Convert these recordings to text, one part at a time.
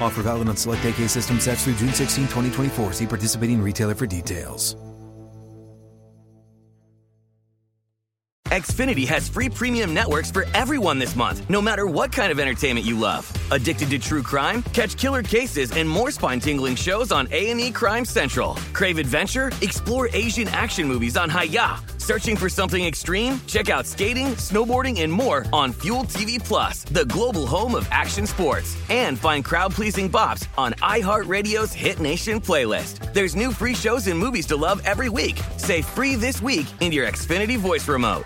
Offer valid on select AK system sets through June 16, 2024. See participating retailer for details. Xfinity has free premium networks for everyone this month, no matter what kind of entertainment you love. Addicted to true crime? Catch killer cases and more spine-tingling shows on A&E Crime Central. Crave adventure? Explore Asian action movies on Hi-YAH. Searching for something extreme? Check out skating, snowboarding, and more on Fuel TV Plus, the global home of action sports. And find crowd-pleasing bops on iHeartRadio's Hit Nation playlist. There's new free shows and movies to love every week. Say free this week in your Xfinity voice remote.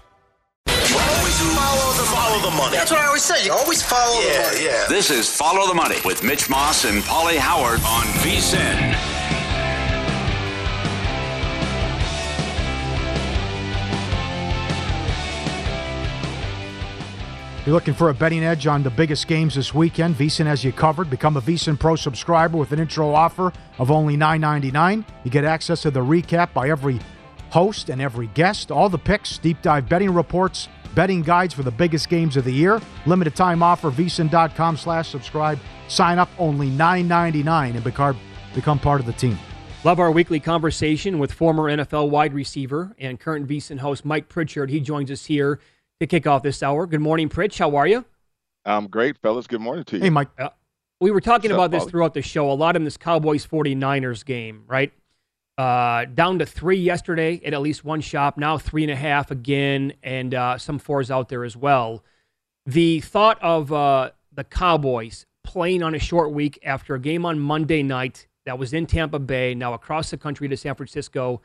Always follow the, follow the money. That's what I always say. You always follow yeah, the money. Yeah. This is Follow the Money with Mitch Moss and Paulie Howard on VSIN. You're looking for a betting edge on the biggest games this weekend. VSIN has you covered. Become a VSIN Pro subscriber with an intro offer of only $9.99. You get access to the recap by every host and every guest, all the picks, deep dive betting reports, betting guides for the biggest games of the year. Limited time offer, vsin.com slash subscribe. Sign up only $9.99 and become, become part of the team. Love our weekly conversation with former NFL wide receiver and current VSIN host Mike Pritchard. He joins us here to kick off this hour. Good morning, Pritch. How are you? I'm great, fellas. Good morning to you. Hey, Mike. Uh, we were talking What's about up, this Paulie? throughout the show. A lot in this Cowboys 49ers game, right? Uh, down to three yesterday at at least one shop, now three and a half again, and uh, some fours out there as well. The thought of uh, the Cowboys playing on a short week after a game on Monday night that was in Tampa Bay, now across the country to San Francisco,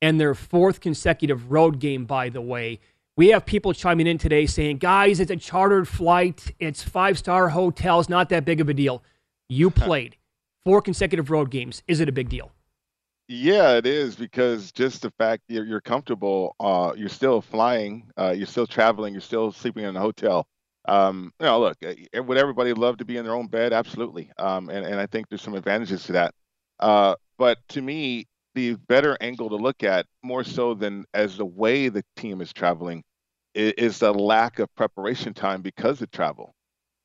and their fourth consecutive road game, by the way. We have people chiming in today saying, guys, it's a chartered flight, it's five star hotels, not that big of a deal. You played four consecutive road games. Is it a big deal? Yeah, it is because just the fact you're, you're comfortable, uh, you're still flying, uh, you're still traveling, you're still sleeping in a hotel. Um, you know, look, uh, would everybody love to be in their own bed? Absolutely. Um, and, and I think there's some advantages to that. Uh, but to me, the better angle to look at, more so than as the way the team is traveling, is, the lack of preparation time because of travel.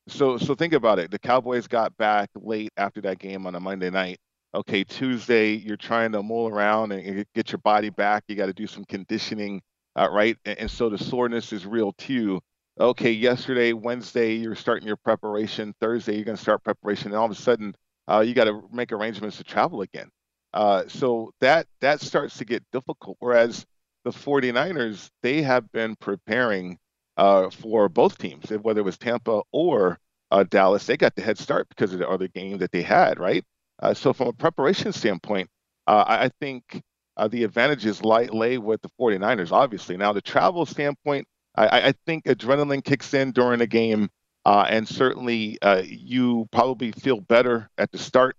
So, so think about it. The Cowboys got back late after that game on a Monday night okay, Tuesday, you're trying to mull around and get your body back. You got to do some conditioning, uh, right? And, and, so the soreness is real too. Okay, yesterday, Wednesday, you're starting your preparation. Thursday, you're going to start preparation. And all of a sudden, uh, you got to make arrangements to travel again. Uh, so that that starts to get difficult. Whereas the 49ers, they have been preparing uh, for both teams, whether it was Tampa or uh, Dallas. They got the head start because of the other game that they had, right? Uh, so from a preparation standpoint, uh, I, I think uh, the advantages lie, lay with the 49ers, obviously. Now, the travel standpoint, I, I think adrenaline kicks in during a game, uh, and certainly you probably feel better at the start,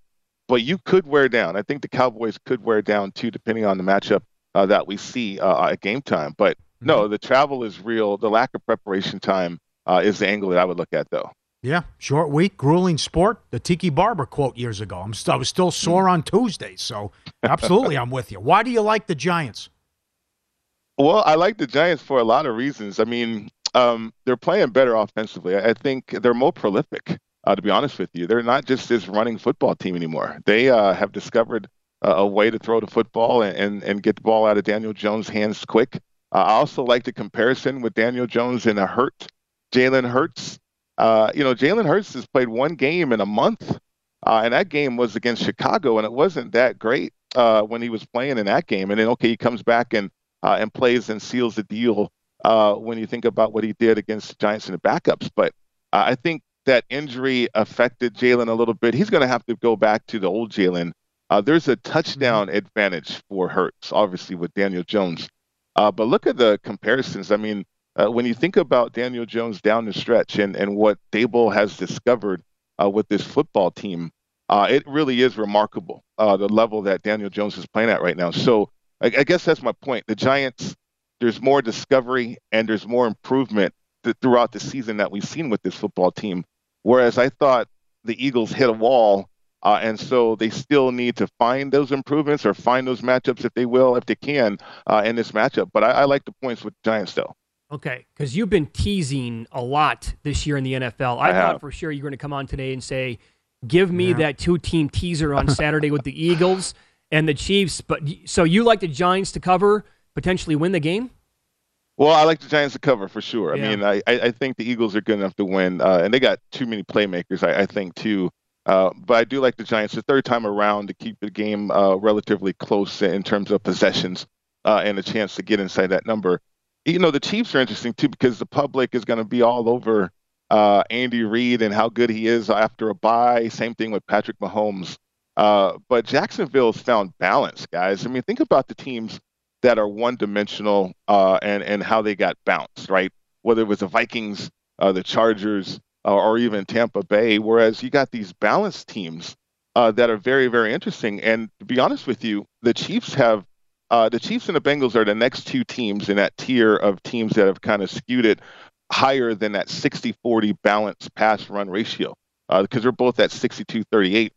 but you could wear down. I think the Cowboys could wear down too, depending on the matchup uh, that we see at game time. But no, the travel is real. The lack of preparation time is the angle that I would look at, though. Yeah, short week, grueling sport. The Tiki Barber quote years ago. I'm st- I was still sore on Tuesday, so absolutely, I'm with you. Why do you like the Giants? Well, I like the Giants for a lot of reasons. I mean, um, they're playing better offensively. I think they're more prolific. Uh, to be honest with you, they're not just this running football team anymore. They uh, have discovered uh, a way to throw the football and, and, and get the ball out of Daniel Jones' hands quick. Uh, I also like the comparison with Daniel Jones and a hurt Jalen Hurts. Uh, you know, Jalen Hurts has played one game in a month, uh, and that game was against Chicago, and it wasn't that great when he was playing in that game. And then, okay, he comes back and and plays and seals the deal when you think about what he did against the Giants and the backups. But I think that injury affected Jalen a little bit. He's going to have to go back to the old Jalen. Uh, there's a touchdown advantage for Hurts, obviously, with Daniel Jones. Uh, but look at the comparisons. I mean, uh, when you think about Daniel Jones down the stretch and, and what Daboll has discovered uh, with this football team, uh, it really is remarkable uh, the level that Daniel Jones is playing at right now. So I, I guess that's my point. The Giants, there's more discovery and there's more improvement th- throughout the season that we've seen with this football team. Whereas I thought the Eagles hit a wall, uh, and so they still need to find those improvements or find those matchups if they will, if they can, uh, in this matchup. But I, I like the points with Giants still. Okay, because you've been teasing a lot this year in the NFL. I, I thought have. for sure you're going to come on today and say, "Give me yeah. that two-team teaser on Saturday with the Eagles and the Chiefs." But so you like the Giants to cover, potentially win the game? Well, I like the Giants to cover for sure. Yeah. I mean, I, I think the Eagles are good enough to win, uh, and they got too many playmakers, I, I think, too. Uh, but I do like the Giants the third time around to keep the game uh, relatively close in terms of possessions uh, and a chance to get inside that number. You know, the Chiefs are interesting too because the public is going to be all over uh, Andy Reid and how good he is after a bye. Same thing with Patrick Mahomes. Uh, but Jacksonville's found balance, guys. I mean, think about the teams that are one dimensional uh, and and how they got bounced, right? Whether it was the Vikings, the Chargers, uh, or even Tampa Bay. Whereas you got these balanced teams uh, that are very very interesting. And to be honest with you, the Chiefs have. Uh, the Chiefs and the Bengals are the next two teams in that tier of teams that have kind of skewed it higher than that 60-40 balance pass run ratio because uh, they're both at 62-38.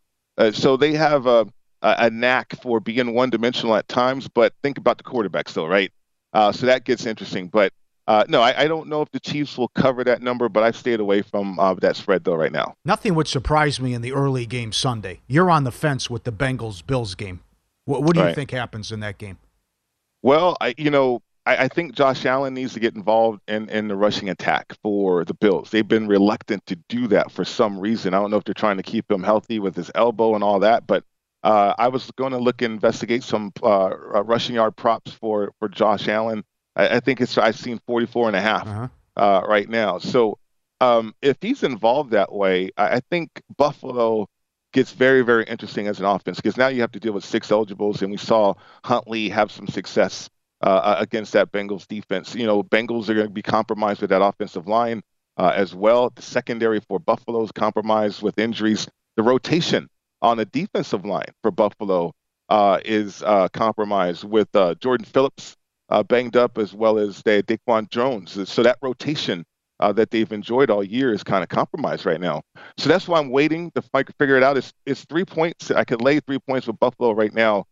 so they have a a, knack for being one dimensional at times, but think about the quarterback still, right? Uh, so that gets interesting. But uh, no, I, I, don't know if the Chiefs will cover that number, but I've stayed away from uh, that spread though right now. Nothing would surprise me in the early game Sunday. You're on the fence with the Bengals Bills game. What, what do you right. think happens in that game? Well, I you know I, I, think Josh Allen needs to get involved in, in the rushing attack for the Bills. They've been reluctant to do that for some reason. I don't know if they're trying to keep him healthy with his elbow and all that, but uh, I was going to look and investigate some uh, uh, rushing yard props for, for Josh Allen. I, I, think it's I've seen 44 and a half uh-huh. uh, right now. So um, if he's involved that way, I, I, think Buffalo gets very very interesting as an offense because now you have to deal with six eligibles, and we saw Huntley have some success uh, uh, against that Bengals defense. You know, Bengals are going to be compromised with that offensive line as well. The secondary for Buffalo is compromised with injuries. The rotation on the defensive line for Buffalo uh, is uh, compromised with uh, Jordan Phillips uh, banged up as well as they, Daquan Jones. So that rotation uh, that they've enjoyed all year is kind of compromised right now. So that's why I'm waiting to figure it out. It's, it's three points. I could lay three points with Buffalo right now.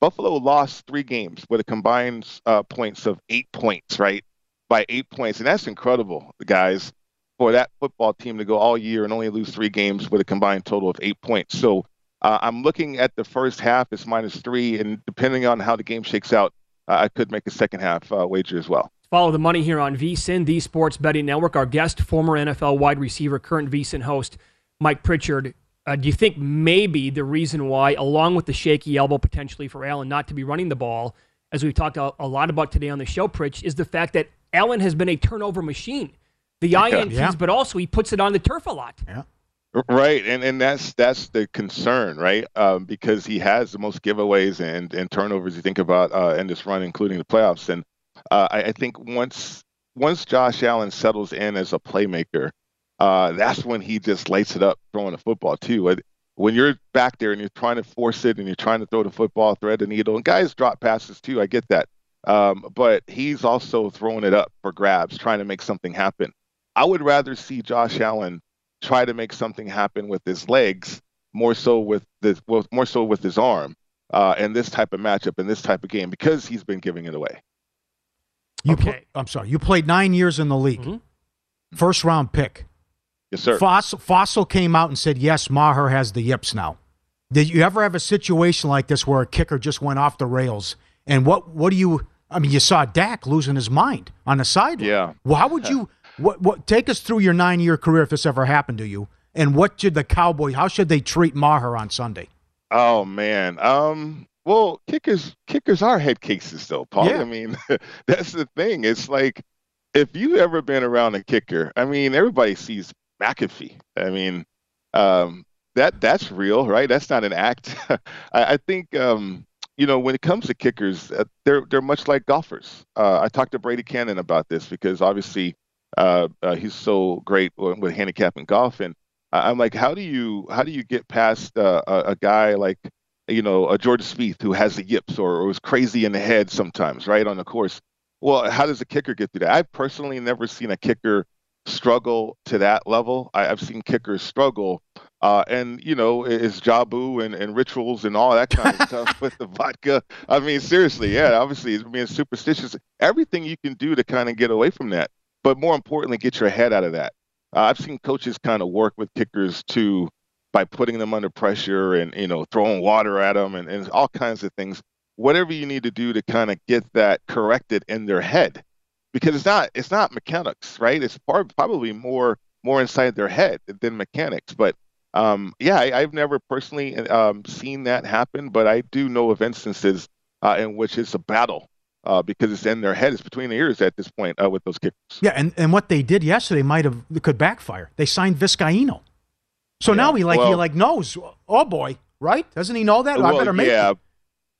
Buffalo lost three games with a combined uh, points of eight points, right? By eight points. And that's incredible, guys, for that football team to go all year and only lose three games with a combined total of eight points. So uh, I'm looking at the first half it's minus three, and depending on how the game shakes out, I could make a second half uh, wager as well. Follow the money here on VSIN, the Sports Betting Network. Our guest, former NFL wide receiver, current VSIN host, Mike Pritchard. Uh, do you think maybe the reason why, along with the shaky elbow potentially for Allen not to be running the ball, as we've talked a, a lot about today on the show, Pritch, is the fact that Allen has been a turnover machine? The yeah. INTs, yeah. but also he puts it on the turf a lot. Yeah. Right, and and that's that's the concern, right? Um, because he has the most giveaways and and turnovers you think about uh, in this run, including the playoffs. And uh, I, I, think once once Josh Allen settles in as a playmaker, uh, that's when he just lights it up throwing the football too. When you're back there and you're trying to force it and you're trying to throw the football, thread the needle, and guys drop passes too. I get that, um, but he's also throwing it up for grabs, trying to make something happen. I would rather see Josh Allen try to make something happen with his legs more so with this well, more so with his arm uh, in this type of matchup in this type of game because he's been giving it away. You pl- Okay. I'm sorry. You played nine years in the league. Mm-hmm. First round pick. Yes, sir. Fossil, Fossil came out and said, yes, Maher has the yips now. Did you ever have a situation like this where a kicker just went off the rails? And what what do you? I mean, you saw Dak losing his mind on the sideline. Yeah. Well, how would you? What what? Take us through your nine year career if this ever happened to you. And what did the Cowboys? How should they treat Maher on Sunday? Oh man. Um. Well, kickers kickers are head cases though, Paul. Yeah. I mean, that's the thing. It's like if you've ever been around a kicker, I mean, everybody sees McAfee. I mean, um, that that's real, right? That's not an act. I, I think um, you know when it comes to kickers, uh, they're they're much like golfers. Uh, I talked to Brady Kannon about this because obviously uh, uh, he's so great with, handicapping golf, and I'm like, how do you how do you get past uh, a, a guy like you know a Jordan Spieth who has the yips or, or is crazy in the head sometimes, right on the course? Well, how does a kicker get through that? I've personally never seen a kicker struggle to that level. I, I've seen kickers struggle, uh, and you know, it's Jabu and, and rituals and all that kind of stuff with the vodka. I mean, seriously, yeah, obviously, it's being superstitious. Everything you can do to kind of get away from that, but more importantly, get your head out of that. Uh, I've seen coaches kind of work with kickers too by putting them under pressure and you know throwing water at them and, and all kinds of things. Whatever you need to do to kind of get that corrected in their head, because it's not it's not mechanics, right? It's part, probably more more inside their head than mechanics. But um, yeah, I, I've never personally um, seen that happen, but I do know of instances uh, in which it's a battle uh, because it's in their head, it's between the ears at this point uh, with those kickers. Yeah, and, and what they did yesterday might have could backfire. They signed Vizcaino, so now he like he like knows. Oh boy, right? Doesn't he know that? I Well, better make yeah, it.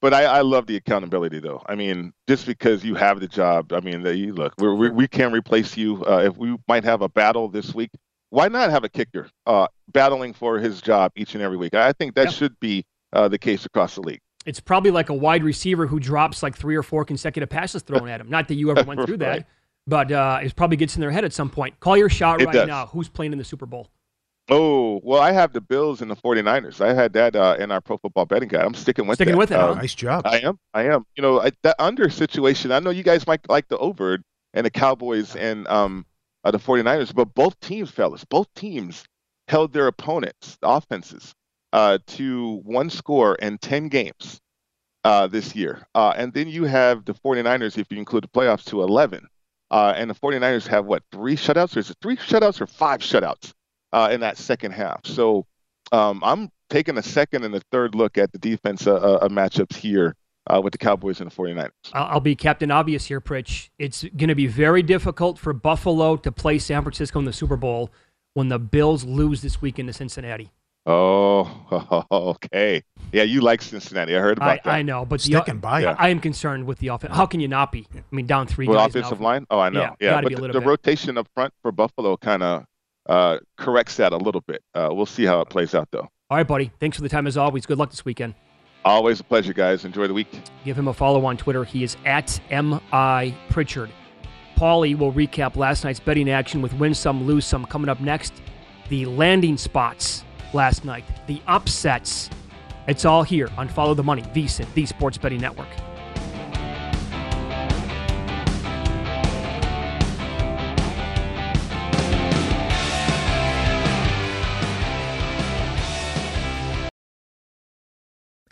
but I, I love the accountability though. I mean, just because you have the job, I mean, you look, we're, we we can't replace you. Uh, if we might have a battle this week, why not have a kicker uh, battling for his job each and every week? I think that Yep. should be uh, the case across the league. It's probably like a wide receiver who drops like three or four consecutive passes thrown at him. Not that you ever went through that, Right. but uh, it probably gets in their head at some point. Call your shot It right does. now. Who's playing in the Super Bowl? Oh, well, I have the Bills and the 49ers. I had that uh, in our pro football betting guide. I'm sticking with Sticking that. with it, huh? Um, Nice job. I am. I am. You know, I, that under situation, I know you guys might like the over and the Cowboys and um, uh, the 49ers, but both teams, fellas, both teams held their opponents, the offenses, uh, to one score and 10 games uh, this year. Uh, and then you have the 49ers, if you include the playoffs, to 11. Uh, and the 49ers have what, three shutouts? Or is it three shutouts or five shutouts uh, in that second half? So um, I'm taking a second and a third look at the defense uh, matchups here uh, with the Cowboys and the 49ers. I'll I'll be Captain Obvious here, Pritch. It's going to be very difficult for Buffalo to play San Francisco in the Super Bowl when the Bills lose this weekend to Cincinnati. Oh, okay. Yeah, you like Cincinnati. I heard about I, that. I know, but Sticking the, by it. I, I am concerned with the offense. How can you not be? I mean, down three With guys offensive now. line? Oh, I know. Yeah, Yeah, gotta but the, the rotation up front for Buffalo kind of uh, corrects that a little bit. Uh, we'll see how it plays out, though. All right, buddy. Thanks for the time as always. Good luck this weekend. Always a pleasure, guys. Enjoy the week. Give him a follow on Twitter. He is at MI Pritchard. Paulie will recap last night's betting action with win some, lose some. Coming up next, the landing spots last night, the upsets. It's all here on Follow the Money, VSIN, the Sports Betting Network.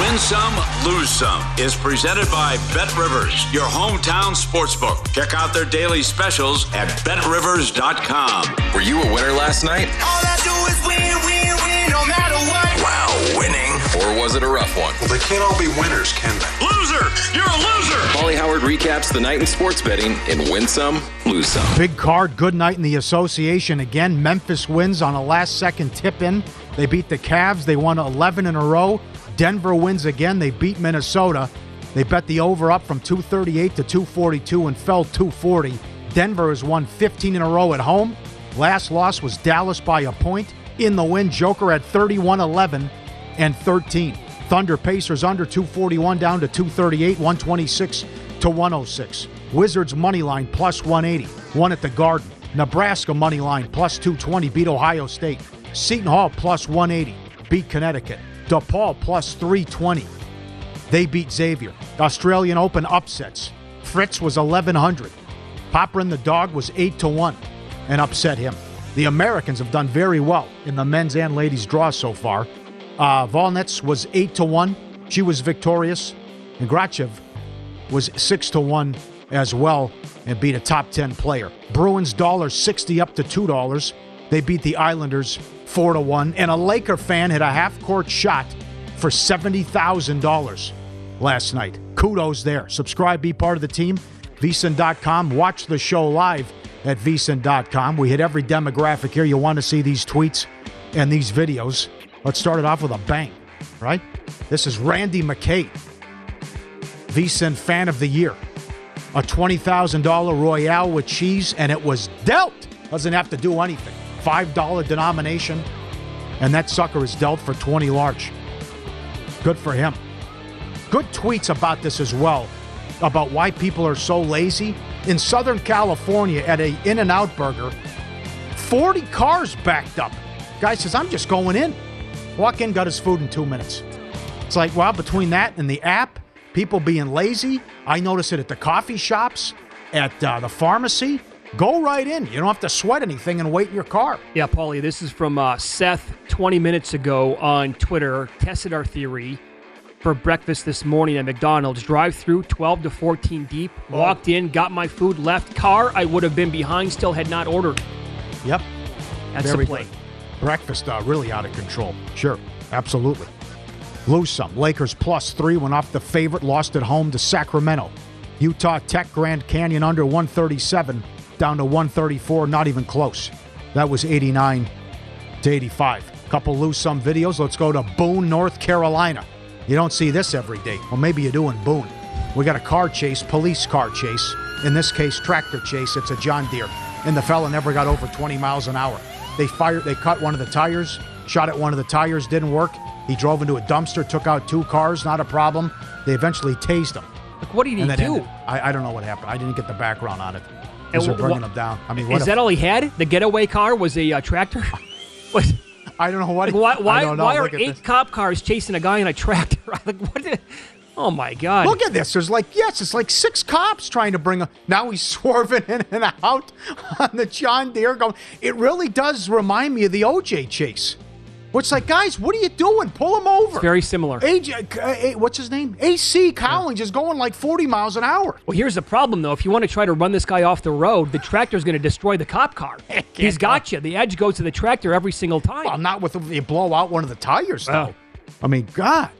Win some, lose some is presented by Bet Rivers, your hometown sportsbook. Check out their daily specials at betrivers.com. Were you a winner last night? All I do is win, win, win, no matter what. Wow, winning. Or was it a rough one? Well, they can't all be winners, can they? Loser! You're a loser! Paulie Howard recaps the night in sports betting in Win Some, Lose Some. Big card, good night in the association again. Memphis wins on a last second tip in. They beat the Cavs. They won 11 in a row. Denver wins again. They beat Minnesota. They bet the over up from 238 to 242 and fell 240. Denver has won 15 in a row at home. Last loss was Dallas by a point. In the win, Joker had 31 11 and 13. Thunder Pacers under 241 down to 238, 126 to 106. Wizards money line plus 180, one at the Garden. Nebraska money line plus 220 beat Ohio State. Seton Hall plus 180 beat Connecticut. DePaul plus 320 they beat Xavier. Australian Open upsets. Fritz was 1100. Popyrin the dog was 8 to 1 and upset him. The Americans have done very well in the men's and ladies draw so far. Uh, Volynets was 8 to 1. She was victorious. And Grachev was 6 to 1 as well and beat a top 10 player. Bruins dollar 60 up to $2. They beat the Islanders 4 to 1 and a Laker fan hit a half-court shot for $70,000 last night. Kudos there. Subscribe, be part of the team. VSiN.com. Watch the show live at VSiN.com. We hit every demographic here. You want to see these tweets and these videos. Let's start it off with a bang, right? This is Randy McKay, VSiN Fan of the Year. A $20,000 Royale with cheese, and it was dealt. Doesn't have to do anything. $5 denomination, and that sucker is dealt for 20 large. Good for him. Good tweets about this as well, about why people are so lazy. In Southern California at a In-N-Out Burger, 40 cars backed up. Guy says, I'm just going in. Walk in, got his food in two minutes. It's like, well, between that and the app, people being lazy, I notice it at the coffee shops, at uh, the pharmacy. Go right in. You don't have to sweat anything and wait in your car. Yeah, Paulie, this is from uh, Seth 20 minutes ago on Twitter. Tested our theory for breakfast this morning at McDonald's. Drive through 12 to 14 deep. Walked in, got my food, left car. I would have been behind, still had not ordered. Yep. That's Very the play. good. Breakfast uh, really out of control. Sure, absolutely. Lose some. Lakers plus three went off the favorite, lost at home to Sacramento. Utah Tech Grand Canyon under 137, down to 134, not even close. That was 89 to 85. Couple lose some videos. Let's go to Boone, North Carolina. You don't see this every day. Well, maybe you do in Boone. We got a car chase, police car chase. In this case, tractor chase. It's a John Deere. And the fella never got over 20 miles an hour. They fired, they cut one of the tires, shot at one of the tires, didn't work. He drove into a dumpster, took out two cars, not a problem. They eventually tased him. Like, what did he do? I, I don't know what happened. I didn't get the background on it. And bringing him down. I mean, Is if- that all he had? The getaway car was a uh, tractor? What- I don't know what. Why why, know. why are eight this. cop cars chasing a guy in a tractor? like, what? The, oh my God! Look at this. There's like yes, it's like six cops trying to bring him. Now he's swerving in and out on the John Deere. Going. It really does remind me of the OJ chase. Which like, guys, what are you doing? Pull him over. Very similar. AJ, uh, what's his name? AC Cowlings is going like 40 miles an hour. Well, here's the problem, though. If you want to try to run this guy off the road, the tractor's going to destroy the cop car. He's got you. The edge goes to the tractor every single time. Well, not with you blow out one of the tires though. Oh. I mean, God.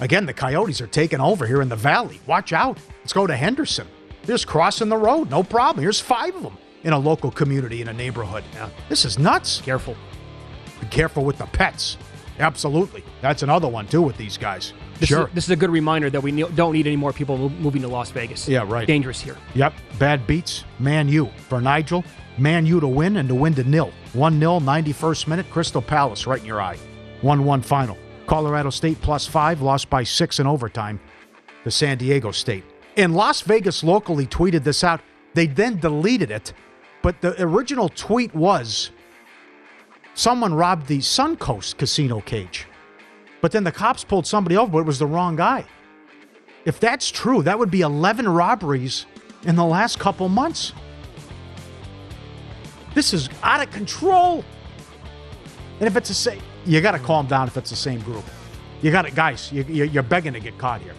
Again, the Coyotes are taking over here in the valley. Watch out. Let's go to Henderson. They're just crossing the road. No problem. Here's five of them in a local community in a neighborhood. This is nuts. Careful. Be careful with the pets. Absolutely. That's another one too with these guys. This sure. Is, this is a good reminder that we don't need any more people moving to Las Vegas. Yeah, right. Dangerous here. Yep. Bad beats. Man U for Nigel. Man U to win and to win to nil. 1 0, 91st minute. Crystal Palace right in your eye. 1 1 final. Colorado State plus five, lost by six in overtime to San Diego State. And Las Vegas locally tweeted this out. They then deleted it, but the original tweet was someone robbed the Suncoast casino cage. But then the cops pulled somebody over, but it was the wrong guy. If that's true, that would be 11 robberies in the last couple months. This is out of control. And if it's the same, you got to calm down if it's the same group. You got to, guys, you, you're begging to get caught here.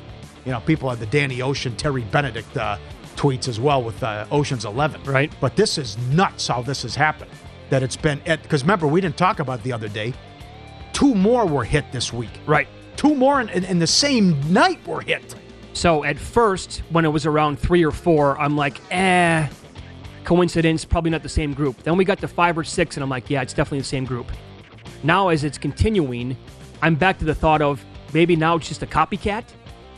You know, people have the Danny Ocean, Terry Benedict uh, tweets as well with uh, Ocean's 11. Right. But this is nuts how this has happened. That it's been, at because remember, we didn't talk about the other day. Two more were hit this week. Right. Two more in, in, in the same night were hit. So at first, when it was around three or four, I'm like, eh, coincidence, probably not the same group. Then we got to five or six, and I'm like, yeah, it's definitely the same group. Now, as it's continuing, I'm back to the thought of maybe now it's just a copycat,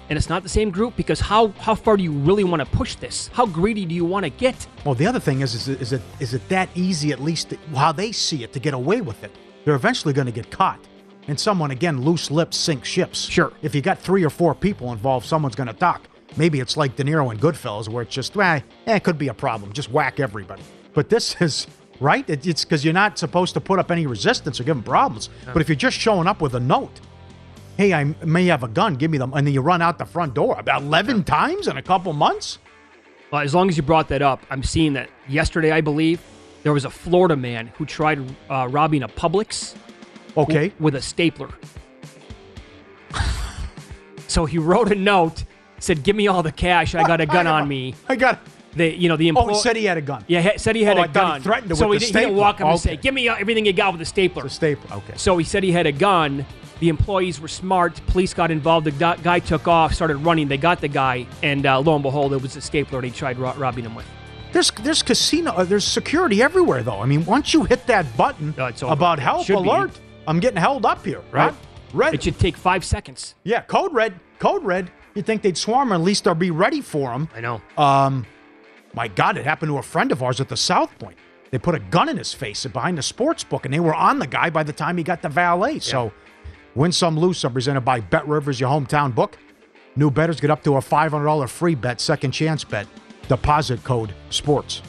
and it's not the same group because how how far do you really want to push this? How greedy do you want to get? Well, the other thing is, is, it- is it is it that easy, at least how they see it, to get away with it? They're eventually going to get caught. And someone, again, loose lips sink ships. Sure. If you got three or four people involved, someone's going to talk. Maybe it's like De Niro and Goodfellas, where it's just, eh, eh, it could be a problem. Just whack everybody. But this is, right? It, it's because you're not supposed to put up any resistance or give them problems. But if you're just showing up with a note, hey, I may have a gun, give me them, and then you run out the front door about 11 times in a couple months? Well, as long as you brought that up, I'm seeing that yesterday, I believe, there was a Florida man who tried uh, robbing a Publix. Okay. w- with a stapler. so he wrote a note, said, "Give me all the cash. I got a gun on me." I got. The you know the Oh, employee he said he had a gun. Yeah, he said he had Oh, a I gun. he threatened it so with he, the didn't- he didn't walk up and say, "Give me uh, everything you got with the stapler." The stapler. Okay. So he said he had a gun. The employees were smart. Police got involved. The guy took off, started running. They got the guy, and uh, lo and behold, it was stapler, and he tried ro- robbing him with. There's there's casino uh, there's security everywhere though. I mean, once you hit that button Uh, about help should be. alert, I'm getting held up here. Right. Right. Red. It should take five seconds. yeah. Code red. Code red. You'd think they'd swarm or at least they'll be ready for him. I know. Um, my God, it happened to a friend of ours at the South Point. They put a gun in his face behind the sports book, and they were on the guy by the time he got the valet. So, win some, lose some. Presented by Bet Rivers, your hometown book. New bettors get up to a $500 free bet, second chance bet. Deposit code sports.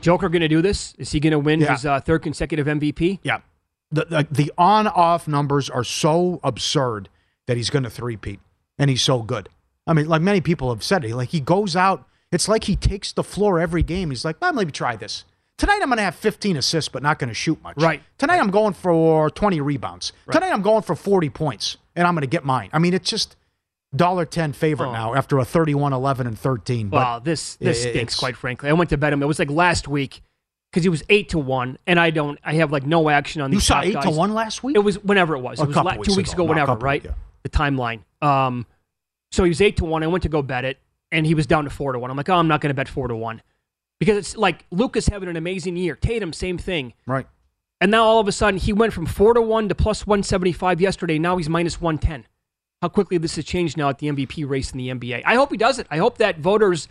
Joker going to do this? Is he going to win Yeah. his uh, third consecutive MVP? Yeah. The, the, the on off numbers are so absurd that he's going to three-peat, and he's so good. I mean, like many people have said, like he goes out, it's like he takes the floor every game. He's like, well, let me try this. Tonight I'm going to have 15 assists, but not going to shoot much. Right. Tonight I'm going for 20 rebounds. Right. Tonight I'm going for 40 points, and I'm going to get mine. I mean, it's just dollar ten favorite Oh. now after a 31, 11, and 13. But Wow, this this it- stinks. Quite frankly, I went to bet him. It was like last week because he was eight to one, and I don't. I have like no action on You saw eight to one last week? It was whenever it was. A It was la- two weeks weeks ago. ago, whenever, couple, right? yeah. The timeline. Um, so he was eight to one. I went to go bet it, and he was down to four to one. I'm like, oh, I'm not going to bet four to one because it's like Luka's having an amazing year. Tatum, same thing. Right. And now all of a sudden he went from four to one to plus one seventy five yesterday. Now he's minus one ten. How quickly this has changed now at the MVP race in the NBA. I hope he does it. I hope that voters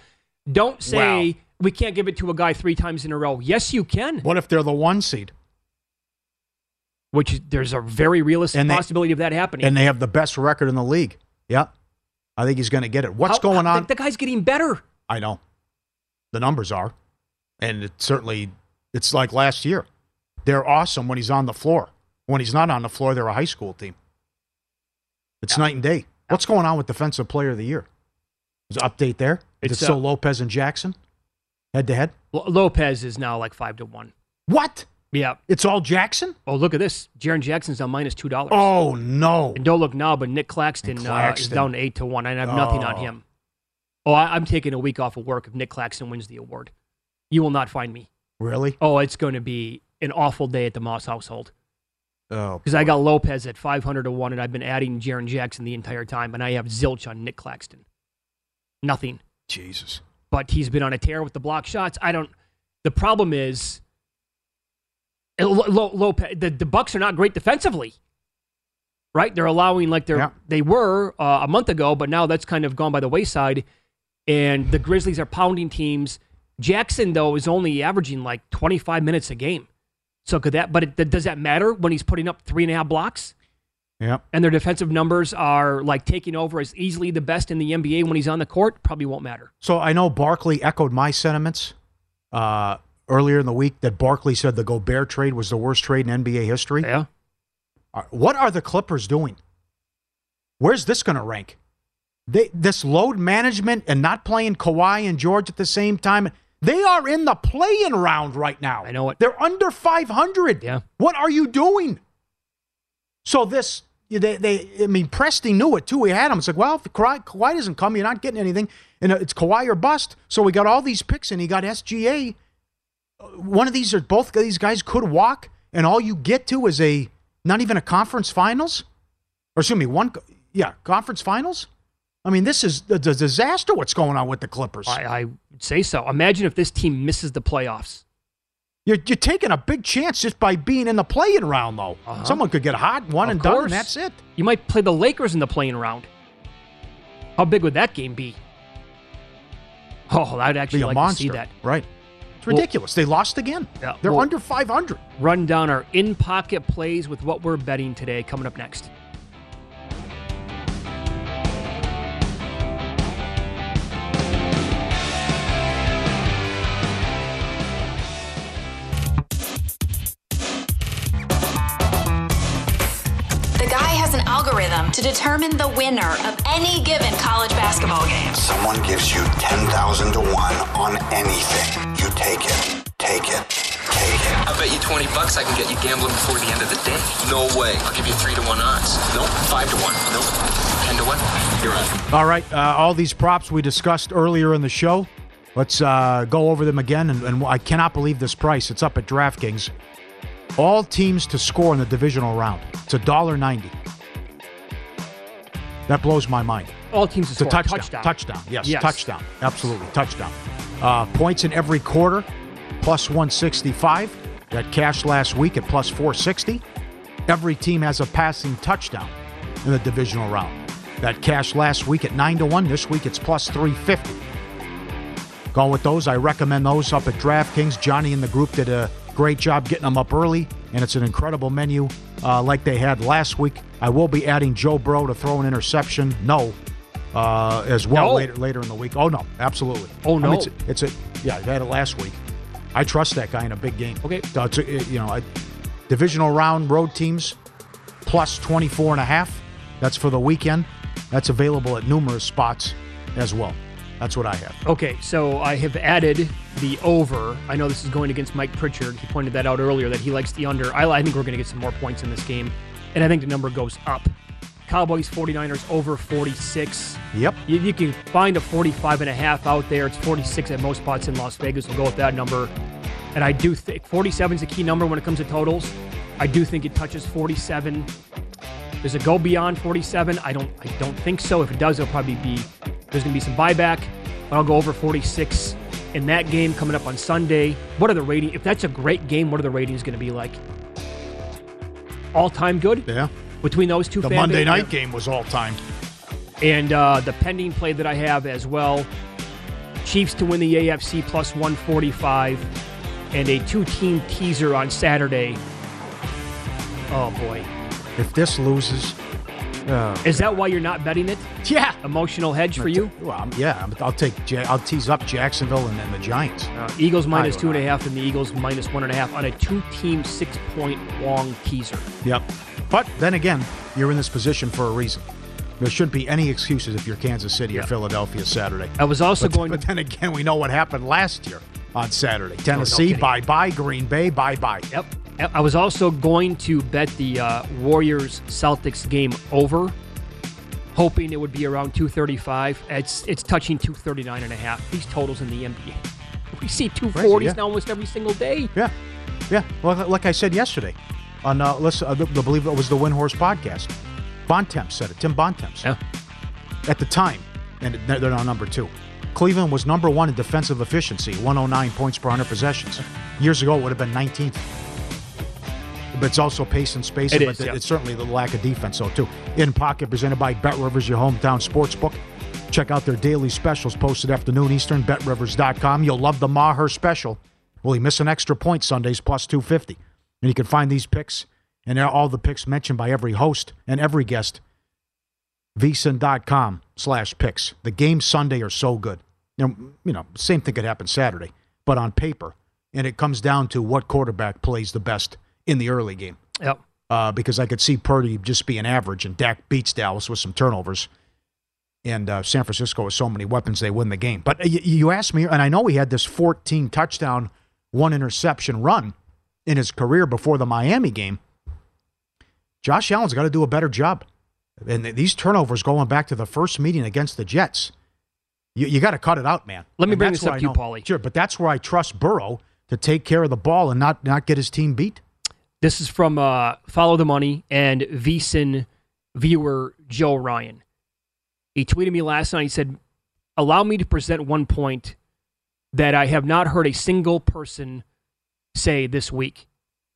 don't say Wow. we can't give it to a guy three times in a row. Yes, you can. What if they're the one seed? which there's a very realistic And they- possibility of that happening. And they have the best record in the league. Yeah. I think he's going to get it. What's How- going on? The, the guy's getting better. I know. The numbers are. And it certainly it's like last year. They're awesome when he's on the floor. When he's not on the floor, they're a high school team. It's night and day. What's going on with defensive player of the year? Is an update there? Is It's, it still uh, Lopez and Jackson? Head to head? Lo- Lopez is now like five to one. What? Yeah. It's all Jackson? Oh, look at this. Jaren Jackson's down minus two dollars. Oh no. And don't look now, but Nic Claxton, Uh, is down eight to one. I have nothing on Oh. him. Oh, I, I'm taking a week off of work if Nic Claxton wins the award. You will not find me. Really? Oh, it's going to be an awful day at the Moss household Oh. because I got Lopez at 500 to one, and I've been adding Jaren Jackson the entire time, and I have zilch on Nic Claxton. Nothing. Jesus. But he's been on a tear with the block shots. I don't. The problem is, Lo- Lo- Lopez. The, the Bucks are not great defensively. Right? They're allowing like they're Yeah. they were uh, a month ago, but now that's kind of gone by the wayside. And the Grizzlies are pounding teams. Jackson though is only averaging like 25 minutes a game. So could that? But it, does that matter when he's putting up three and a half blocks? Yeah. and their defensive numbers are like taking over as easily the best in the NBA when he's on the court, probably won't matter. So I know Barkley echoed my sentiments uh, earlier in the week that Barkley said the Gobert trade was the worst trade in NBA history. Yeah. Uh, What are the Clippers doing? Where's this going to rank? They, this load management and not playing Kawhi and George at the same time. They are in the play-in round right now. I know it. They're under 500. Yeah. What are you doing? So this, they, they, I mean, Presti knew it too. He had him. It's like, well, if Kawhi, Kawhi doesn't come, you're not getting anything, and uh, it's Kawhi or bust. So we got all these picks, and he got SGA. Uh, one of these or both of these guys could walk, and all you get to is a not even a conference finals, or excuse me, one, yeah, conference finals. I mean, this is a, a disaster. What's going on with the Clippers? I, I would say so. Imagine if this team misses the playoffs. You're, you're taking a big chance just by being in the play-in round, though. Uh-huh. Someone could get hot, one Of and done, course. and that's it. You might play the Lakers in the playing round. How big would that game be? Oh, I'd actually Be a like monster, to see that. right? It's Well- ridiculous. they lost again. Yeah, They're well- under 500. Run down our in pocket plays with what we're betting today coming up next. Algorithm to determine the winner of any given college basketball game. Someone gives you 10,000 to 1 on anything. You take it. Take it. Take it. I bet you 20 bucks I can get you gambling before the end of the day. No way. I'll give you 3 to 1 odds. Nope. 5 to 1. Nope. 10 to 1. You're on. All right, uh, all these props we discussed earlier in the show. Let's uh, go over them again. And, and I cannot believe this price. It's up at DraftKings. All teams to score in the divisional round. It's a dollar ninety. That blows my mind. All teams to It's a score. touchdown. Touchdown. Yes, Yes. touchdown. Absolutely, touchdown. Uh, points in every quarter, plus 165. That cash last week at plus 460. Every team has a passing touchdown in the divisional round. That cash last week at 9 to 1. This week it's plus 350. Going with those, I recommend those up at DraftKings. Johnny and the group did a great job getting them up early, and it's an incredible menu uh, like they had last week. I will be adding Joe Burrow to throw an interception. No. Uh, as well No. later later in the week. Oh no, absolutely. Oh, I mean, no. it's, a, it's a yeah. I had it last week. I trust that guy in a big game. Okay. So it's a, you know, a divisional round road teams plus 24 and a half. That's for the weekend. That's available at numerous spots as well. That's what I have. Okay, so I have added the over. I know this is going against Mike Pritchard. He pointed that out earlier that he likes the under. I, I think we're going to get some more points in this game, and I think the number goes up. Cowboys 49ers over 46. Yep. You, you can find a 45 and a half out there. It's 46 at most spots in Las Vegas. We'll go with that number. And I do think 47 is a key number when it comes to totals. I do think it touches 47. Does it go beyond 47? I don't I don't think so. If it does, it'll probably be there's gonna be some buyback. But I'll go over 46 in that game coming up on Sunday. What are the rating? If that's a great game, what are the ratings gonna be like? All time good? Yeah. Between those two The Monday night game was all time. and uh, the pending play that I have as well Chiefs to win the AFC plus 145, and a two team teaser on Saturday Oh boy. If this loses, uh, Is that why you're not betting it? Yeah. Emotional hedge for you? well, I'm- yeah, I'm- I'll take. Ja- I'll tease up Jacksonville and then the Giants. Uh, Eagles two and a half and the Eagles minus one and a half on a two-team six-point long teaser. Yep. But then again, you're in this position for a reason. There shouldn't be any excuses if you're Kansas City or Philadelphia Saturday. I was also going But then again, we know what happened last year on Saturday. no Tennessee, kidding. bye bye. Green Bay, bye bye. Yep. I was also going to bet the uh, Warriors Celtics game over, hoping it would be around 235. It's it's touching 239 and a half. These totals in the NBA. We see 240s yeah. now almost every single day. Yeah, yeah. Well, like I said yesterday, on uh, listen, I believe it was the Windhorst podcast. Bontemps said it. Tim Bontemps. Yeah. At the time, and they're they're now number two. Cleveland was number one in defensive efficiency, 109 points per 100 possessions. Years ago, it would have been 19th. But it's also pace and space. It but is, yeah. it's certainly the lack of defense, though, too. In Pocket, presented by Bet Rivers, your hometown sports book. Check out their daily specials posted afternoon Eastern, betrivers.com. You'll love the Maher special. Will he miss an extra point Sundays plus 250? And you can find these picks and all the picks mentioned by every host and every guest. VSiN.com slash picks. The games Sunday are so good. Now, you know, same thing could happen Saturday, but on paper. And it comes down to what quarterback plays the best in the early game. Yep. Uh, because I could see Purdy just being average, and Dak beats Dallas with some turnovers. And uh, San Francisco has so many weapons, they win the game. But uh, you, you asked me, and I know he had this 14 touchdown, one interception run in his career before the Miami game. Josh Allen's got to do a better job. And these turnovers going back to the first meeting against the Jets, you, you got to cut it out, man. Let me And bring this up to you, Paulie. Sure, but that's where I trust Burrow to take care of the ball and not not get his team beat. This is from uh, Follow the Money and VSiN viewer Joe Ryan. He tweeted me last night. He said, Allow me to present one point that I have not heard a single person say this week.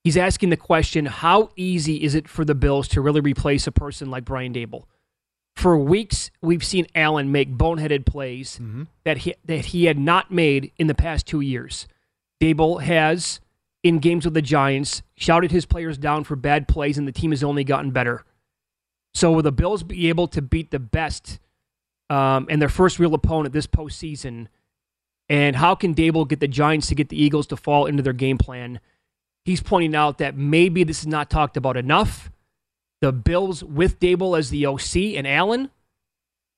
He's asking the question How easy is it for the Bills to really replace a person like Brian Daboll? For weeks, we've seen Allen make boneheaded plays that, he, that he had not made in the past two years. Daboll has, in games with the Giants, shouted his players down for bad plays, and the team has only gotten better. So, will the Bills be able to beat the best um, and their first real opponent this postseason? And how can Daboll get the Giants to get the Eagles to fall into their game plan? He's pointing out that maybe this is not talked about enough. The Bills with Daboll as the OC and Allen,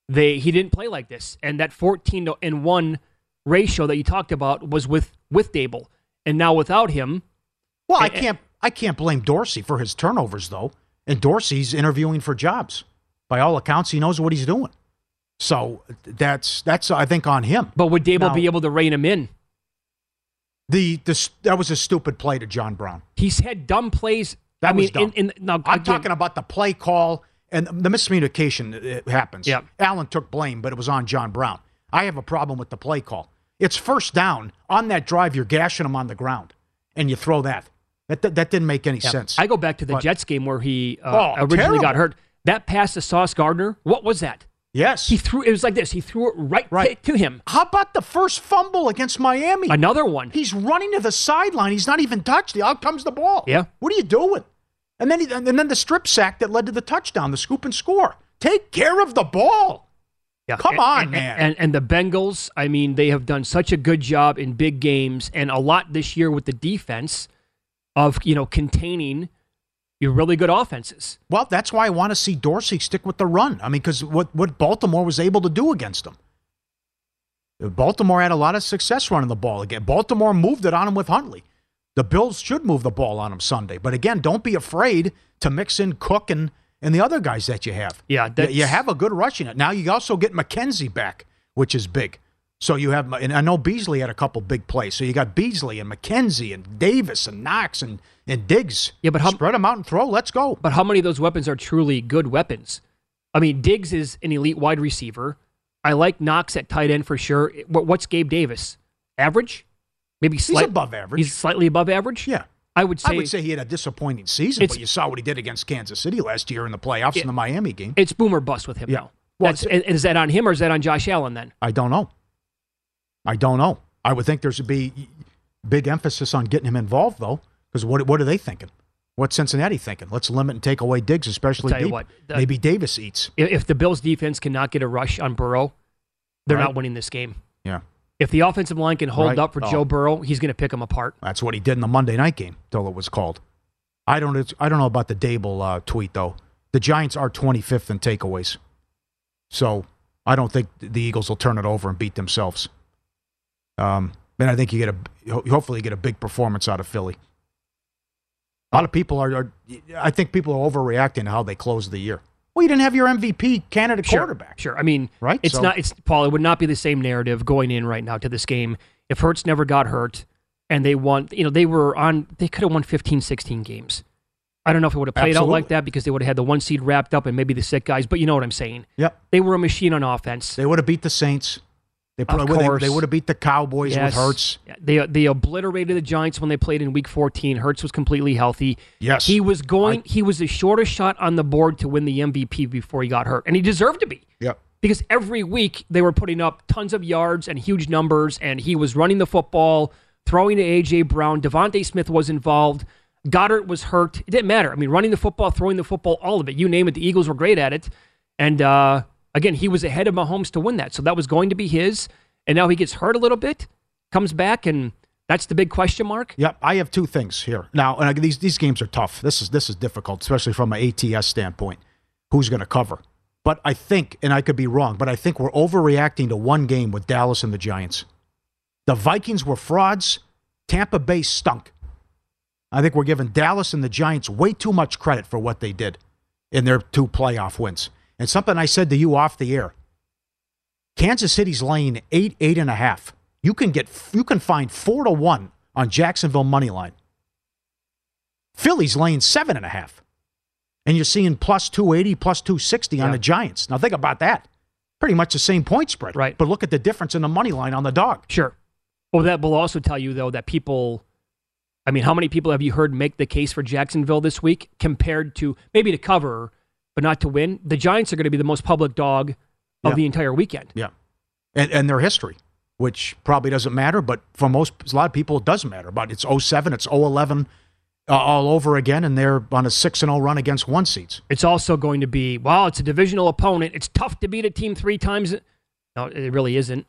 they he didn't play like this, and that fourteen and one ratio that you talked about was with with Daboll, and now without him, Well, I can't I can't blame Dorsey for his turnovers though. And Dorsey's interviewing for jobs. By all accounts, he knows what he's doing. So that's that's I think on him. But would Daboll Now- be able to rein him in? The, the that was a stupid play to John Brown. He's had dumb plays. That I was mean, dumb. In, in, now, I'm again, talking about the play call and the miscommunication it happens. Yeah. Allen took blame, but it was on John Brown. I have a problem with the play call. It's first down on that drive. You're gashing him on the ground, and you throw that. That that, that didn't make any Yeah. sense. I go back to the But- Jets game where he uh, Oh, originally got hurt. That pass to Sauce Gardner, what was that? Yes. He threw it was like this. He threw it right, Right. to, to him. How about the first fumble against Miami? Another one. He's running to the sideline. He's not even touched. Out comes the ball. Yeah. What are you doing? And then he, and then the strip sack that led to the touchdown, the scoop and score. Take care of the ball. Yeah. Come And- on, and, man. And, and the Bengals, I mean, they have done such a good job in big games and a lot this year with the defense of, you know, containing your really good offenses. Well, that's why I want to see Dorsey stick with the run. I mean, because what, what Baltimore was able to do against him. Baltimore had a lot of success running the ball again. Baltimore moved it on him with Huntley. The Bills should move the ball on him Sunday. But again, don't be afraid to mix in Cook and, and the other guys that you have. Yeah, You- that's, you have a good rushing it. Now you also get McKenzie back, which is big. So you have, and I know Beasley had a couple big plays. So you got Beasley and McKenzie and Davis and Knox and, and Diggs. Yeah, but how- spread them out and throw. Let's go. But how many of those weapons are truly good weapons? I mean, Diggs is an elite wide receiver. I like Knox at tight end for sure. What's Gabe Davis? Average? Maybe He's slight, above average. He's slightly above average. Yeah. I would say. I would say he had a disappointing season, but you saw what he did against Kansas City last year in the playoffs in the Miami game. it's boomer bust with him Yeah. now. Well, That's, and- and is that on him or is that on Josh Allen then? I don't know. I don't know. I would think there should be big emphasis on getting him involved, though, because what, what are they thinking? What's Cincinnati thinking? Let's limit and take away Diggs, especially deep. what, the- Maybe Davis eats. If, if the Bills defense cannot get a rush on Burrow, they're Right. not winning this game. Yeah. If the offensive line can hold Right. up for Oh. Joe Burrow, he's going to pick them apart. That's what he did in the Monday night game till it was called. I don't. I don't know about the Daboll uh, tweet though. The Giants are 25th in takeaways, so I don't think the Eagles will turn it over and beat themselves. Um, and I think you get a hopefully you get a big performance out of Philly. A lot of people are, are I think people are overreacting to how they close the year. Well, you didn't have your MVP candidate Sure, quarterback. Sure. I mean, Right? It's So- not. It's Paul. It would not be the same narrative going in right now to this game if Hurts never got hurt and they won. You know, they were on. They could have won 15, 16 games. I don't know if it would have played out like that because they would have had the one seed wrapped up and maybe the sick guys. But you know what I'm saying. Yep. They were a machine on offense. They would have beat the Saints. They probably would have, they would have beat the Cowboys Yes. with Hurts. They they obliterated the Giants when they played in Week 14. Hurts was completely healthy. Yes. he was going. he was the shortest shot on the board to win the MVP before he got hurt, and he deserved to be. Yep. because every week they were putting up tons of yards and huge numbers, and he was running the football, throwing to AJ Brown. DeVonta Smith was involved. Goedert was hurt. It didn't matter. I mean, running the football, throwing the football, all of it. You name it. The Eagles were great at it. And uh, again, he was ahead of Mahomes to win that. So that was going to be his. And now he gets hurt a little bit, comes back, and that's the big question mark. Yep, I have two things here now. And I, these these games are tough. This is this is difficult, especially from an ATS standpoint. Who's going to cover? But I think, and I could be wrong, but I think we're overreacting to one game with Dallas and the Giants. The Vikings were frauds. Tampa Bay stunk. I think we're giving Dallas and the Giants way too much credit for what they did in their two playoff wins. And something I said to you off the air. Kansas City's laying eight, eight and a half. You can get, you can find four to one on Jacksonville money line. Philly's laying seven and a half, and you're seeing plus two eighty, plus two sixty on the Giants. Now think about that. Pretty much the same point spread, Right. But look at the difference in the money line on the dog. Sure. Well, that will also tell you, though, that people, I mean, how many people have you heard make the case for Jacksonville this week compared to maybe to cover, but not to win? The Giants are going to be the most public dog of Yeah. the entire weekend. Yeah, and and their history, which probably doesn't matter, but for most a lot of people it doesn't matter. But it's 07, it's 011 uh, all over again, and they're on a six and 0 run against one seeds. It's also going to be, well, it's a divisional opponent. It's tough to beat a team three times. No, it really isn't.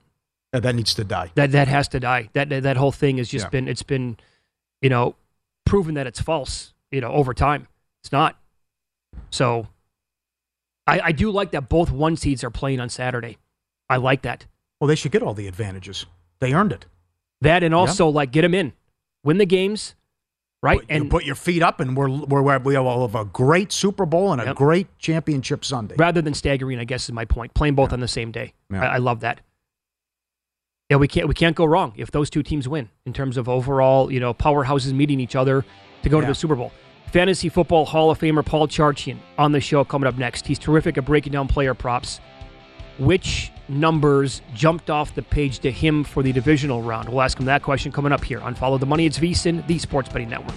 Uh, that needs to die. That that has to die. That that, that whole thing has just Yeah. been it's been, you know, proven that it's false. You know, over time, it's not. So, I I do like that both one seeds are playing on Saturday. I like that. Well, they should get all the advantages. They earned it. That and also like get them in, win the games, right? Put, you put your feet up, and we're, we're we have a great Super Bowl and a Yep. great championship Sunday. rather than staggering, I guess is my point. Playing both on the same day. Yeah. I, I love that. Yeah, we can't we can't go wrong if those two teams win in terms of overall, you know, powerhouses meeting each other to go to the Super Bowl. Fantasy Football Hall of Famer Paul Charchian on the show coming up next. He's terrific at breaking down player props. Which numbers jumped off the page to him for the divisional round? We'll ask him that question coming up here on Follow the Money. It's VSIN, the Sports Betting Network.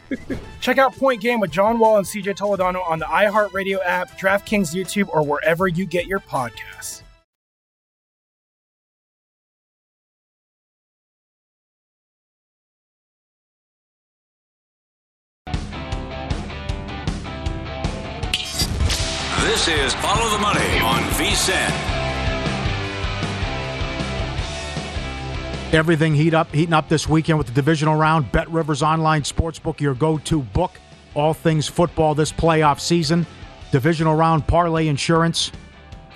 Check out Point Game with John Wall and CJ Toledano on the iHeartRadio app, DraftKings YouTube, or wherever you get your podcasts. This is Follow the Money on VSiN. Everything heat up, heating up this weekend with the divisional round. Bet Rivers Online Sportsbook, your go-to book. All things football this playoff season. Divisional round parlay insurance.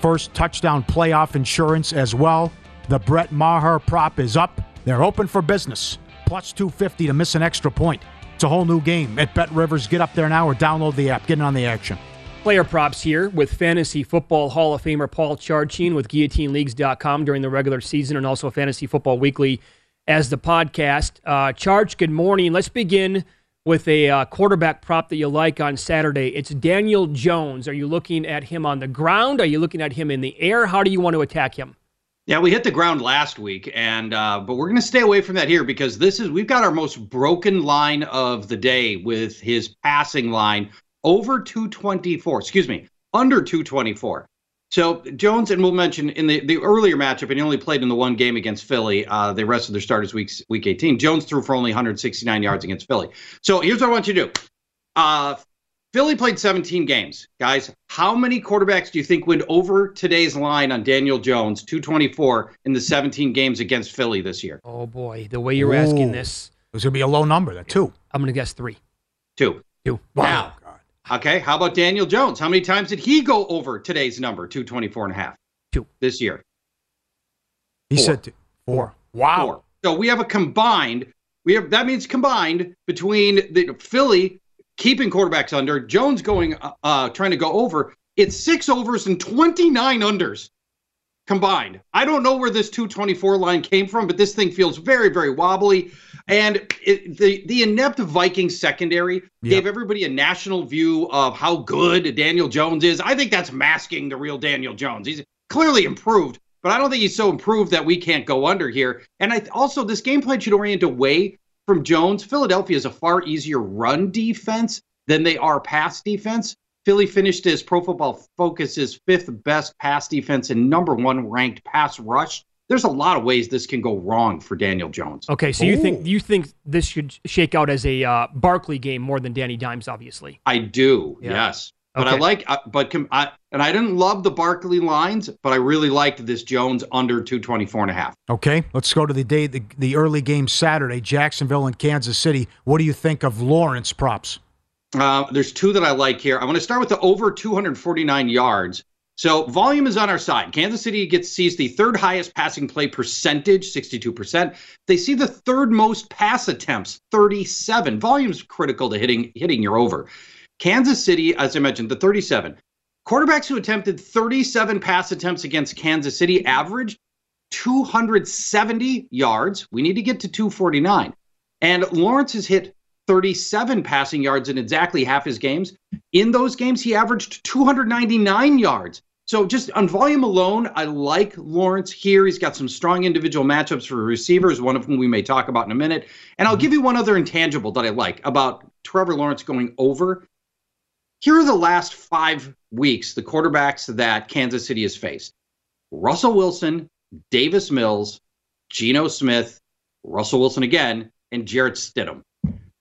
First touchdown playoff insurance as well. The Brett Maher prop is up. They're open for business. Plus 250 to miss an extra point. It's a whole new game at Bet Rivers. Get up there now or download the app. Get in on the action. Player props here with Fantasy Football Hall of Famer Paul Charchian with GuillotineLeagues.com during the regular season and also Fantasy Football Weekly as the podcast. Uh, Charge, good morning. Let's begin with a uh, quarterback prop that you like on Saturday. It's Daniel Jones. Are you looking at him on the ground? Are you looking at him in the air? How do you want to attack him? Yeah, we hit the ground last week, and uh, but we're going to stay away from that here because this is we've got our most broken line of the day with his passing line over 224. Excuse me, under 224. So Jones, and we'll mention in the, the earlier matchup, and he only played in the one game against Philly. Uh, they rested their starters week week 18. Jones threw for only 169 yards against Philly. So here's what I want you to do. Uh, Philly played 17 games. Guys, how many quarterbacks do you think went over today's line on Daniel Jones, 224, in the 17 games against Philly this year? Oh, boy. The way you're asking this, It's going to be a low number, that two. I'm going to guess three. Two. Two. Now, okay, how about Daniel Jones? How many times did he go over today's number, 224 and a half? Two. This year. He Four. said two. four. Wow. Four. So we have a combined, we have that means combined between the Philly keeping quarterbacks under, Jones going uh, uh trying to go over. It's six overs and 29 unders combined. I don't know where this 224 line came from, but this thing feels very, very wobbly. And it, the the inept Viking secondary gave everybody a national view of how good Daniel Jones is. I think that's masking the real Daniel Jones. He's clearly improved, but I don't think he's so improved that we can't go under here. And I also this game plan should orient away from Jones. Philadelphia is a far easier run defense than they are pass defense. Philly finished as Pro Football Focus's fifth best pass defense and number one ranked pass rush. There's a lot of ways this can go wrong for Daniel Jones. Okay, so you think you think this should shake out as a uh, Barkley game more than Danny Dimes, obviously. I do, Yeah. yes. But I like, uh, but com- I, and I didn't love the Barkley lines, but I really liked this Jones under 224 and a half. Okay, let's go to the day, the, the early game Saturday, Jacksonville and Kansas City. What do you think of Lawrence props? Uh, there's two that I like here. I want to start with the over 249 yards. So volume is on our side. Kansas City gets sees the third highest passing play percentage, 62%. They see the third most pass attempts, 37. Volume's critical to hitting hitting your over. Kansas City, as I mentioned, the 37. Quarterbacks who attempted 37 pass attempts against Kansas City averaged 270 yards. We need to get to 249. And Lawrence has hit 37 passing yards in exactly half his games. In those games, he averaged 299 yards. So just on volume alone, I like Lawrence here. He's got some strong individual matchups for receivers, one of whom we may talk about in a minute. And I'll mm-hmm. give you one other intangible that I like about Trevor Lawrence going over. Here are the last five weeks, the quarterbacks that Kansas City has faced Russell Wilson, Davis Mills, Geno Smith, Russell Wilson again, and Jarrett Stidham.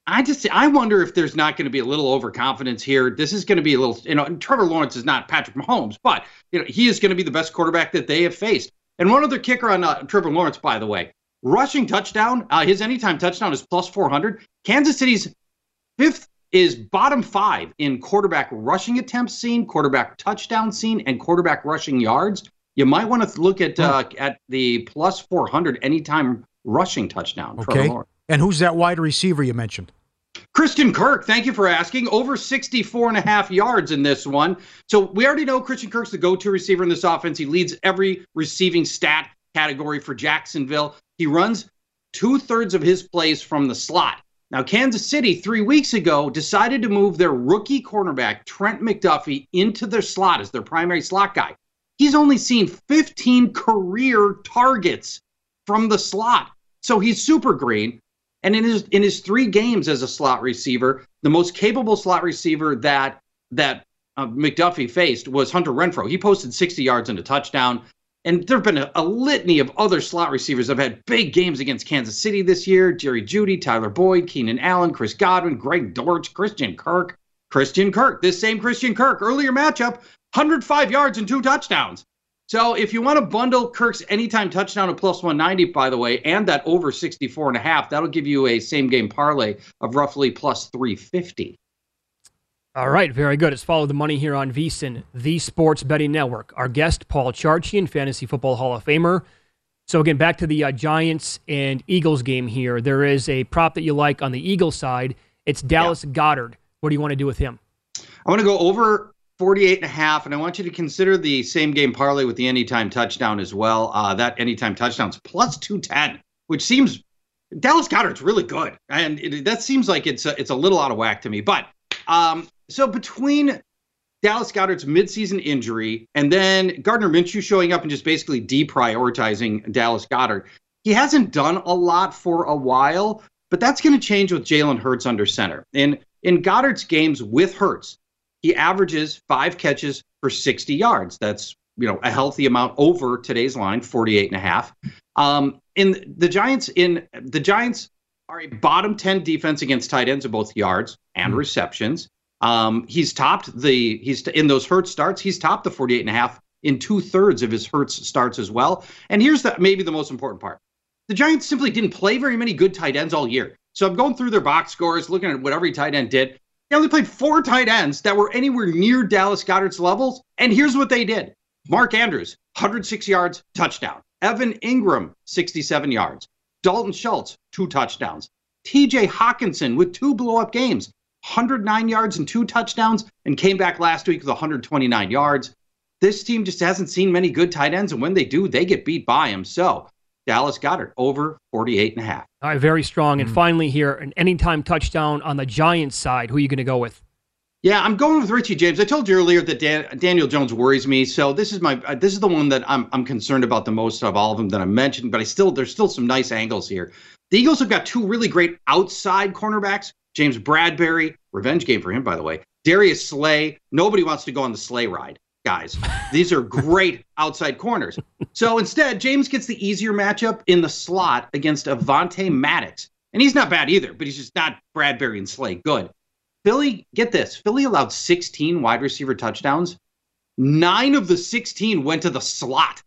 I just I wonder if there's not going to be a little overconfidence here. This is going to be a little, you know, Trevor Lawrence is not Patrick Mahomes, but you know he is going to be the best quarterback that they have faced. And one other kicker on uh, Trevor Lawrence, by the way, rushing touchdown, uh, his anytime touchdown is plus 400. Kansas City's fifth is bottom five in quarterback rushing attempts seen, quarterback touchdown seen, and quarterback rushing yards. You might want to look at uh, at the plus 400 anytime rushing touchdown. Trevor Lawrence. And who's that wide receiver you mentioned? Christian Kirk, thank you for asking. Over 64 and a half yards in this one. So we already know Christian Kirk's the go to receiver in this offense. He leads every receiving stat category for Jacksonville. He runs two thirds of his plays from the slot. Now, Kansas City, three weeks ago, decided to move their rookie cornerback, Trent McDuffie, into their slot as their primary slot guy. He's only seen 15 career targets from the slot. So he's super green. And in his in his three games as a slot receiver, the most capable slot receiver that that uh, McDuffie faced was Hunter Renfrow. He posted 60 yards and a touchdown. And there have been a, a litany of other slot receivers that have had big games against Kansas City this year. Jerry Jeudy, Tyler Boyd, Keenan Allen, Chris Godwin, Greg Dortch, Christian Kirk. Christian Kirk, this same Christian Kirk, earlier matchup, 105 yards and two touchdowns. So if you want to bundle Kirk's anytime touchdown at plus 190, by the way, and that over 64 and a half, that'll give you a same game parlay of roughly plus 350. All right, very good. It's follow the money here on VSIN, the Sports Betting Network. Our guest, Paul Charchian, Fantasy Football Hall of Famer. So again, back to the uh, Giants and Eagles game here. There is a prop that you like on the Eagles side. It's Dallas Goedert. What do you want to do with him? I want to go over 48 and a half, and I want you to consider the same game parlay with the anytime touchdown as well. Uh, that anytime touchdown's plus 210, which seems Dallas Goedert's really good, and it, that seems like it's a, it's a little out of whack to me. But um, so between Dallas Goedert's midseason injury and then Gardner Minshew showing up and just basically deprioritizing Dallas Goedert, he hasn't done a lot for a while, but that's going to change with Jalen Hurts under center. In in Goedert's games with Hurts, he averages five catches for 60 yards. That's you know a healthy amount over today's line, 48 and a half. Um, in the Giants, in the Giants are a bottom 10 defense against tight ends of both yards and receptions. Um, he's topped the he's in those Hurts starts. He's topped the 48 and a half in two thirds of his Hurts starts as well. And here's the maybe the most important part: the Giants simply didn't play very many good tight ends all year. So I'm going through their box scores, looking at what every tight end did. They only played four tight ends that were anywhere near Dallas Goedert's levels. And here's what they did: Mark Andrews, 106 yards, touchdown. Evan Engram, 67 yards. Dalton Schultz, two touchdowns. TJ Hockenson with two blow up games, 109 yards and two touchdowns, and came back last week with 129 yards. This team just hasn't seen many good tight ends, and when they do, they get beat by him. So, Dallas Goedert over 48 and a half. All right, very strong. Hmm. And finally, here, an anytime touchdown on the Giants side. Who are you going to go with? Yeah, I'm going with Richie James. I told you earlier that Dan, Daniel Jones worries me, so this is my uh, this is the one that I'm I'm concerned about the most of all of them that I mentioned. But I still there's still some nice angles here. The Eagles have got two really great outside cornerbacks. James Bradberry, revenge game for him, by the way. Darius Slay. Nobody wants to go on the sleigh ride, guys. These are great outside corners. So instead, James gets the easier matchup in the slot against Avonte Maddox. And he's not bad either, but he's just not Bradberry and Slay good. Philly, get this Philly allowed 16 wide receiver touchdowns. Nine of the 16 went to the slot.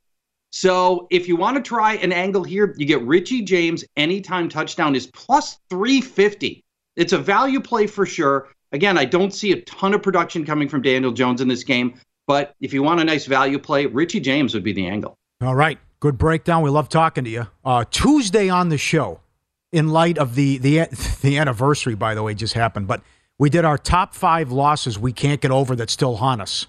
So if you want to try an angle here, you get Richie James anytime touchdown is plus 350. It's a value play for sure. Again, I don't see a ton of production coming from Daniel Jones in this game, but if you want a nice value play, Richie James would be the angle. All right. Good breakdown. We love talking to you. Uh, Tuesday on the show, in light of the, the the anniversary, by the way, just happened, but we did our top five losses we can't get over that still haunt us.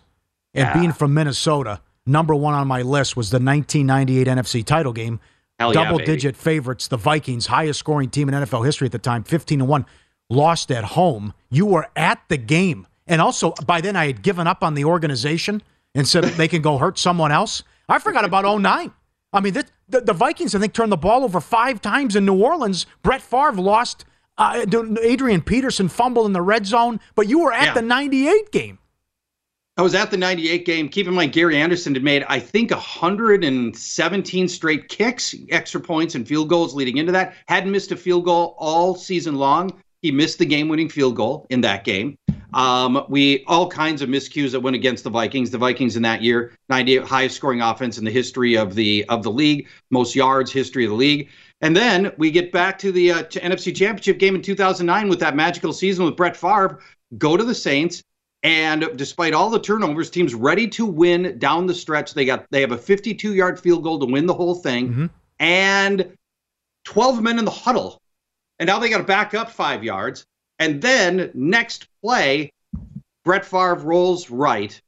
And Yeah. being from Minnesota, number one on my list was the 1998 NFC title game. Hell Double baby. digit favorites, the Vikings, highest scoring team in NFL history at the time, 15 to 1, lost at home. You were at the game. And also, by then, I had given up on the organization and said they can go hurt someone else. I forgot about 09. I mean, the, the Vikings, I think, turned the ball over five times in New Orleans. Brett Favre lost Uh, Adrian Peterson fumbled in the red zone, but you were at Yeah. the 98 game. I was at the 98 game. Keep in mind, Gary Anderson had made, I think, 117 straight kicks, extra points, and field goals leading into that. Hadn't missed a field goal all season long. He missed the game winning field goal in that game. Um, we all kinds of miscues that went against the Vikings. The Vikings in that year, 98 highest scoring offense in the history of the of the league, most yards history of the league. And then we get back to the uh, to NFC Championship game in 2009 with that magical season with Brett Favre. Go to the Saints, and despite all the turnovers, teams ready to win down the stretch. They got they have a 52 yard field goal to win the whole thing, and 12 men in the huddle, and now they got to back up five yards. And then next play, Brett Favre rolls right,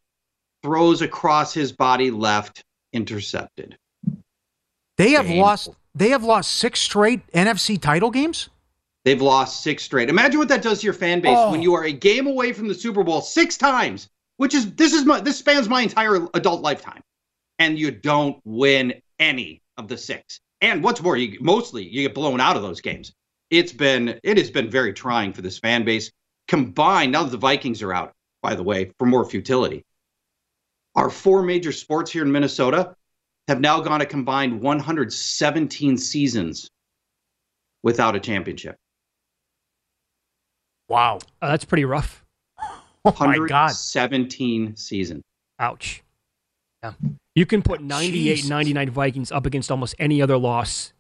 throws across his body left, intercepted. They have Painful. lost. They have lost six straight NFC title games. They've lost six straight. Imagine what that does to your fan base Oh. when you are a game away from the Super Bowl six times, which is this is my this spans my entire adult lifetime, and you don't win any of the six. And what's more, you mostly you get blown out of those games. It's been it has been very trying for this fan base. Combined now that the Vikings are out, by the way, for more futility. Our four major sports here in Minnesota have now gone a combined 117 seasons without a championship. Wow, Uh, that's pretty rough. Oh my God. 17 season. Ouch. Yeah. You can put 98 Jesus. 99 Vikings up against almost any other loss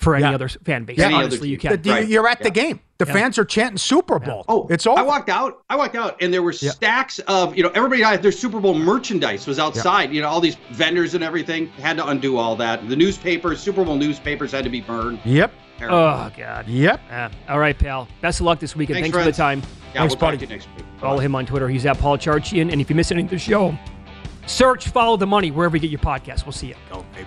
for any Yeah. other fan base. Yeah. Honestly, you team. can. The- You're at the game. The Yeah. fans are chanting Super Bowl. Oh, it's over. I walked out. I walked out, and there were Yeah. stacks of you know everybody had their Super Bowl merchandise was outside. You know all these vendors and everything had to undo all that. The newspapers, Super Bowl newspapers, had to be burned. Yep. Terrible. Oh, God. Yep. Yeah. All right, pal. Best of luck this weekend. Thanks, Thanks, for the time. yeah, thanks, we'll talk buddy. to you next week. Follow him on Twitter. He's at Paul Charchian. And if you miss any of the show, search Follow the Money wherever you get your podcast. We'll see you. Go, baby.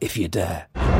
if you dare.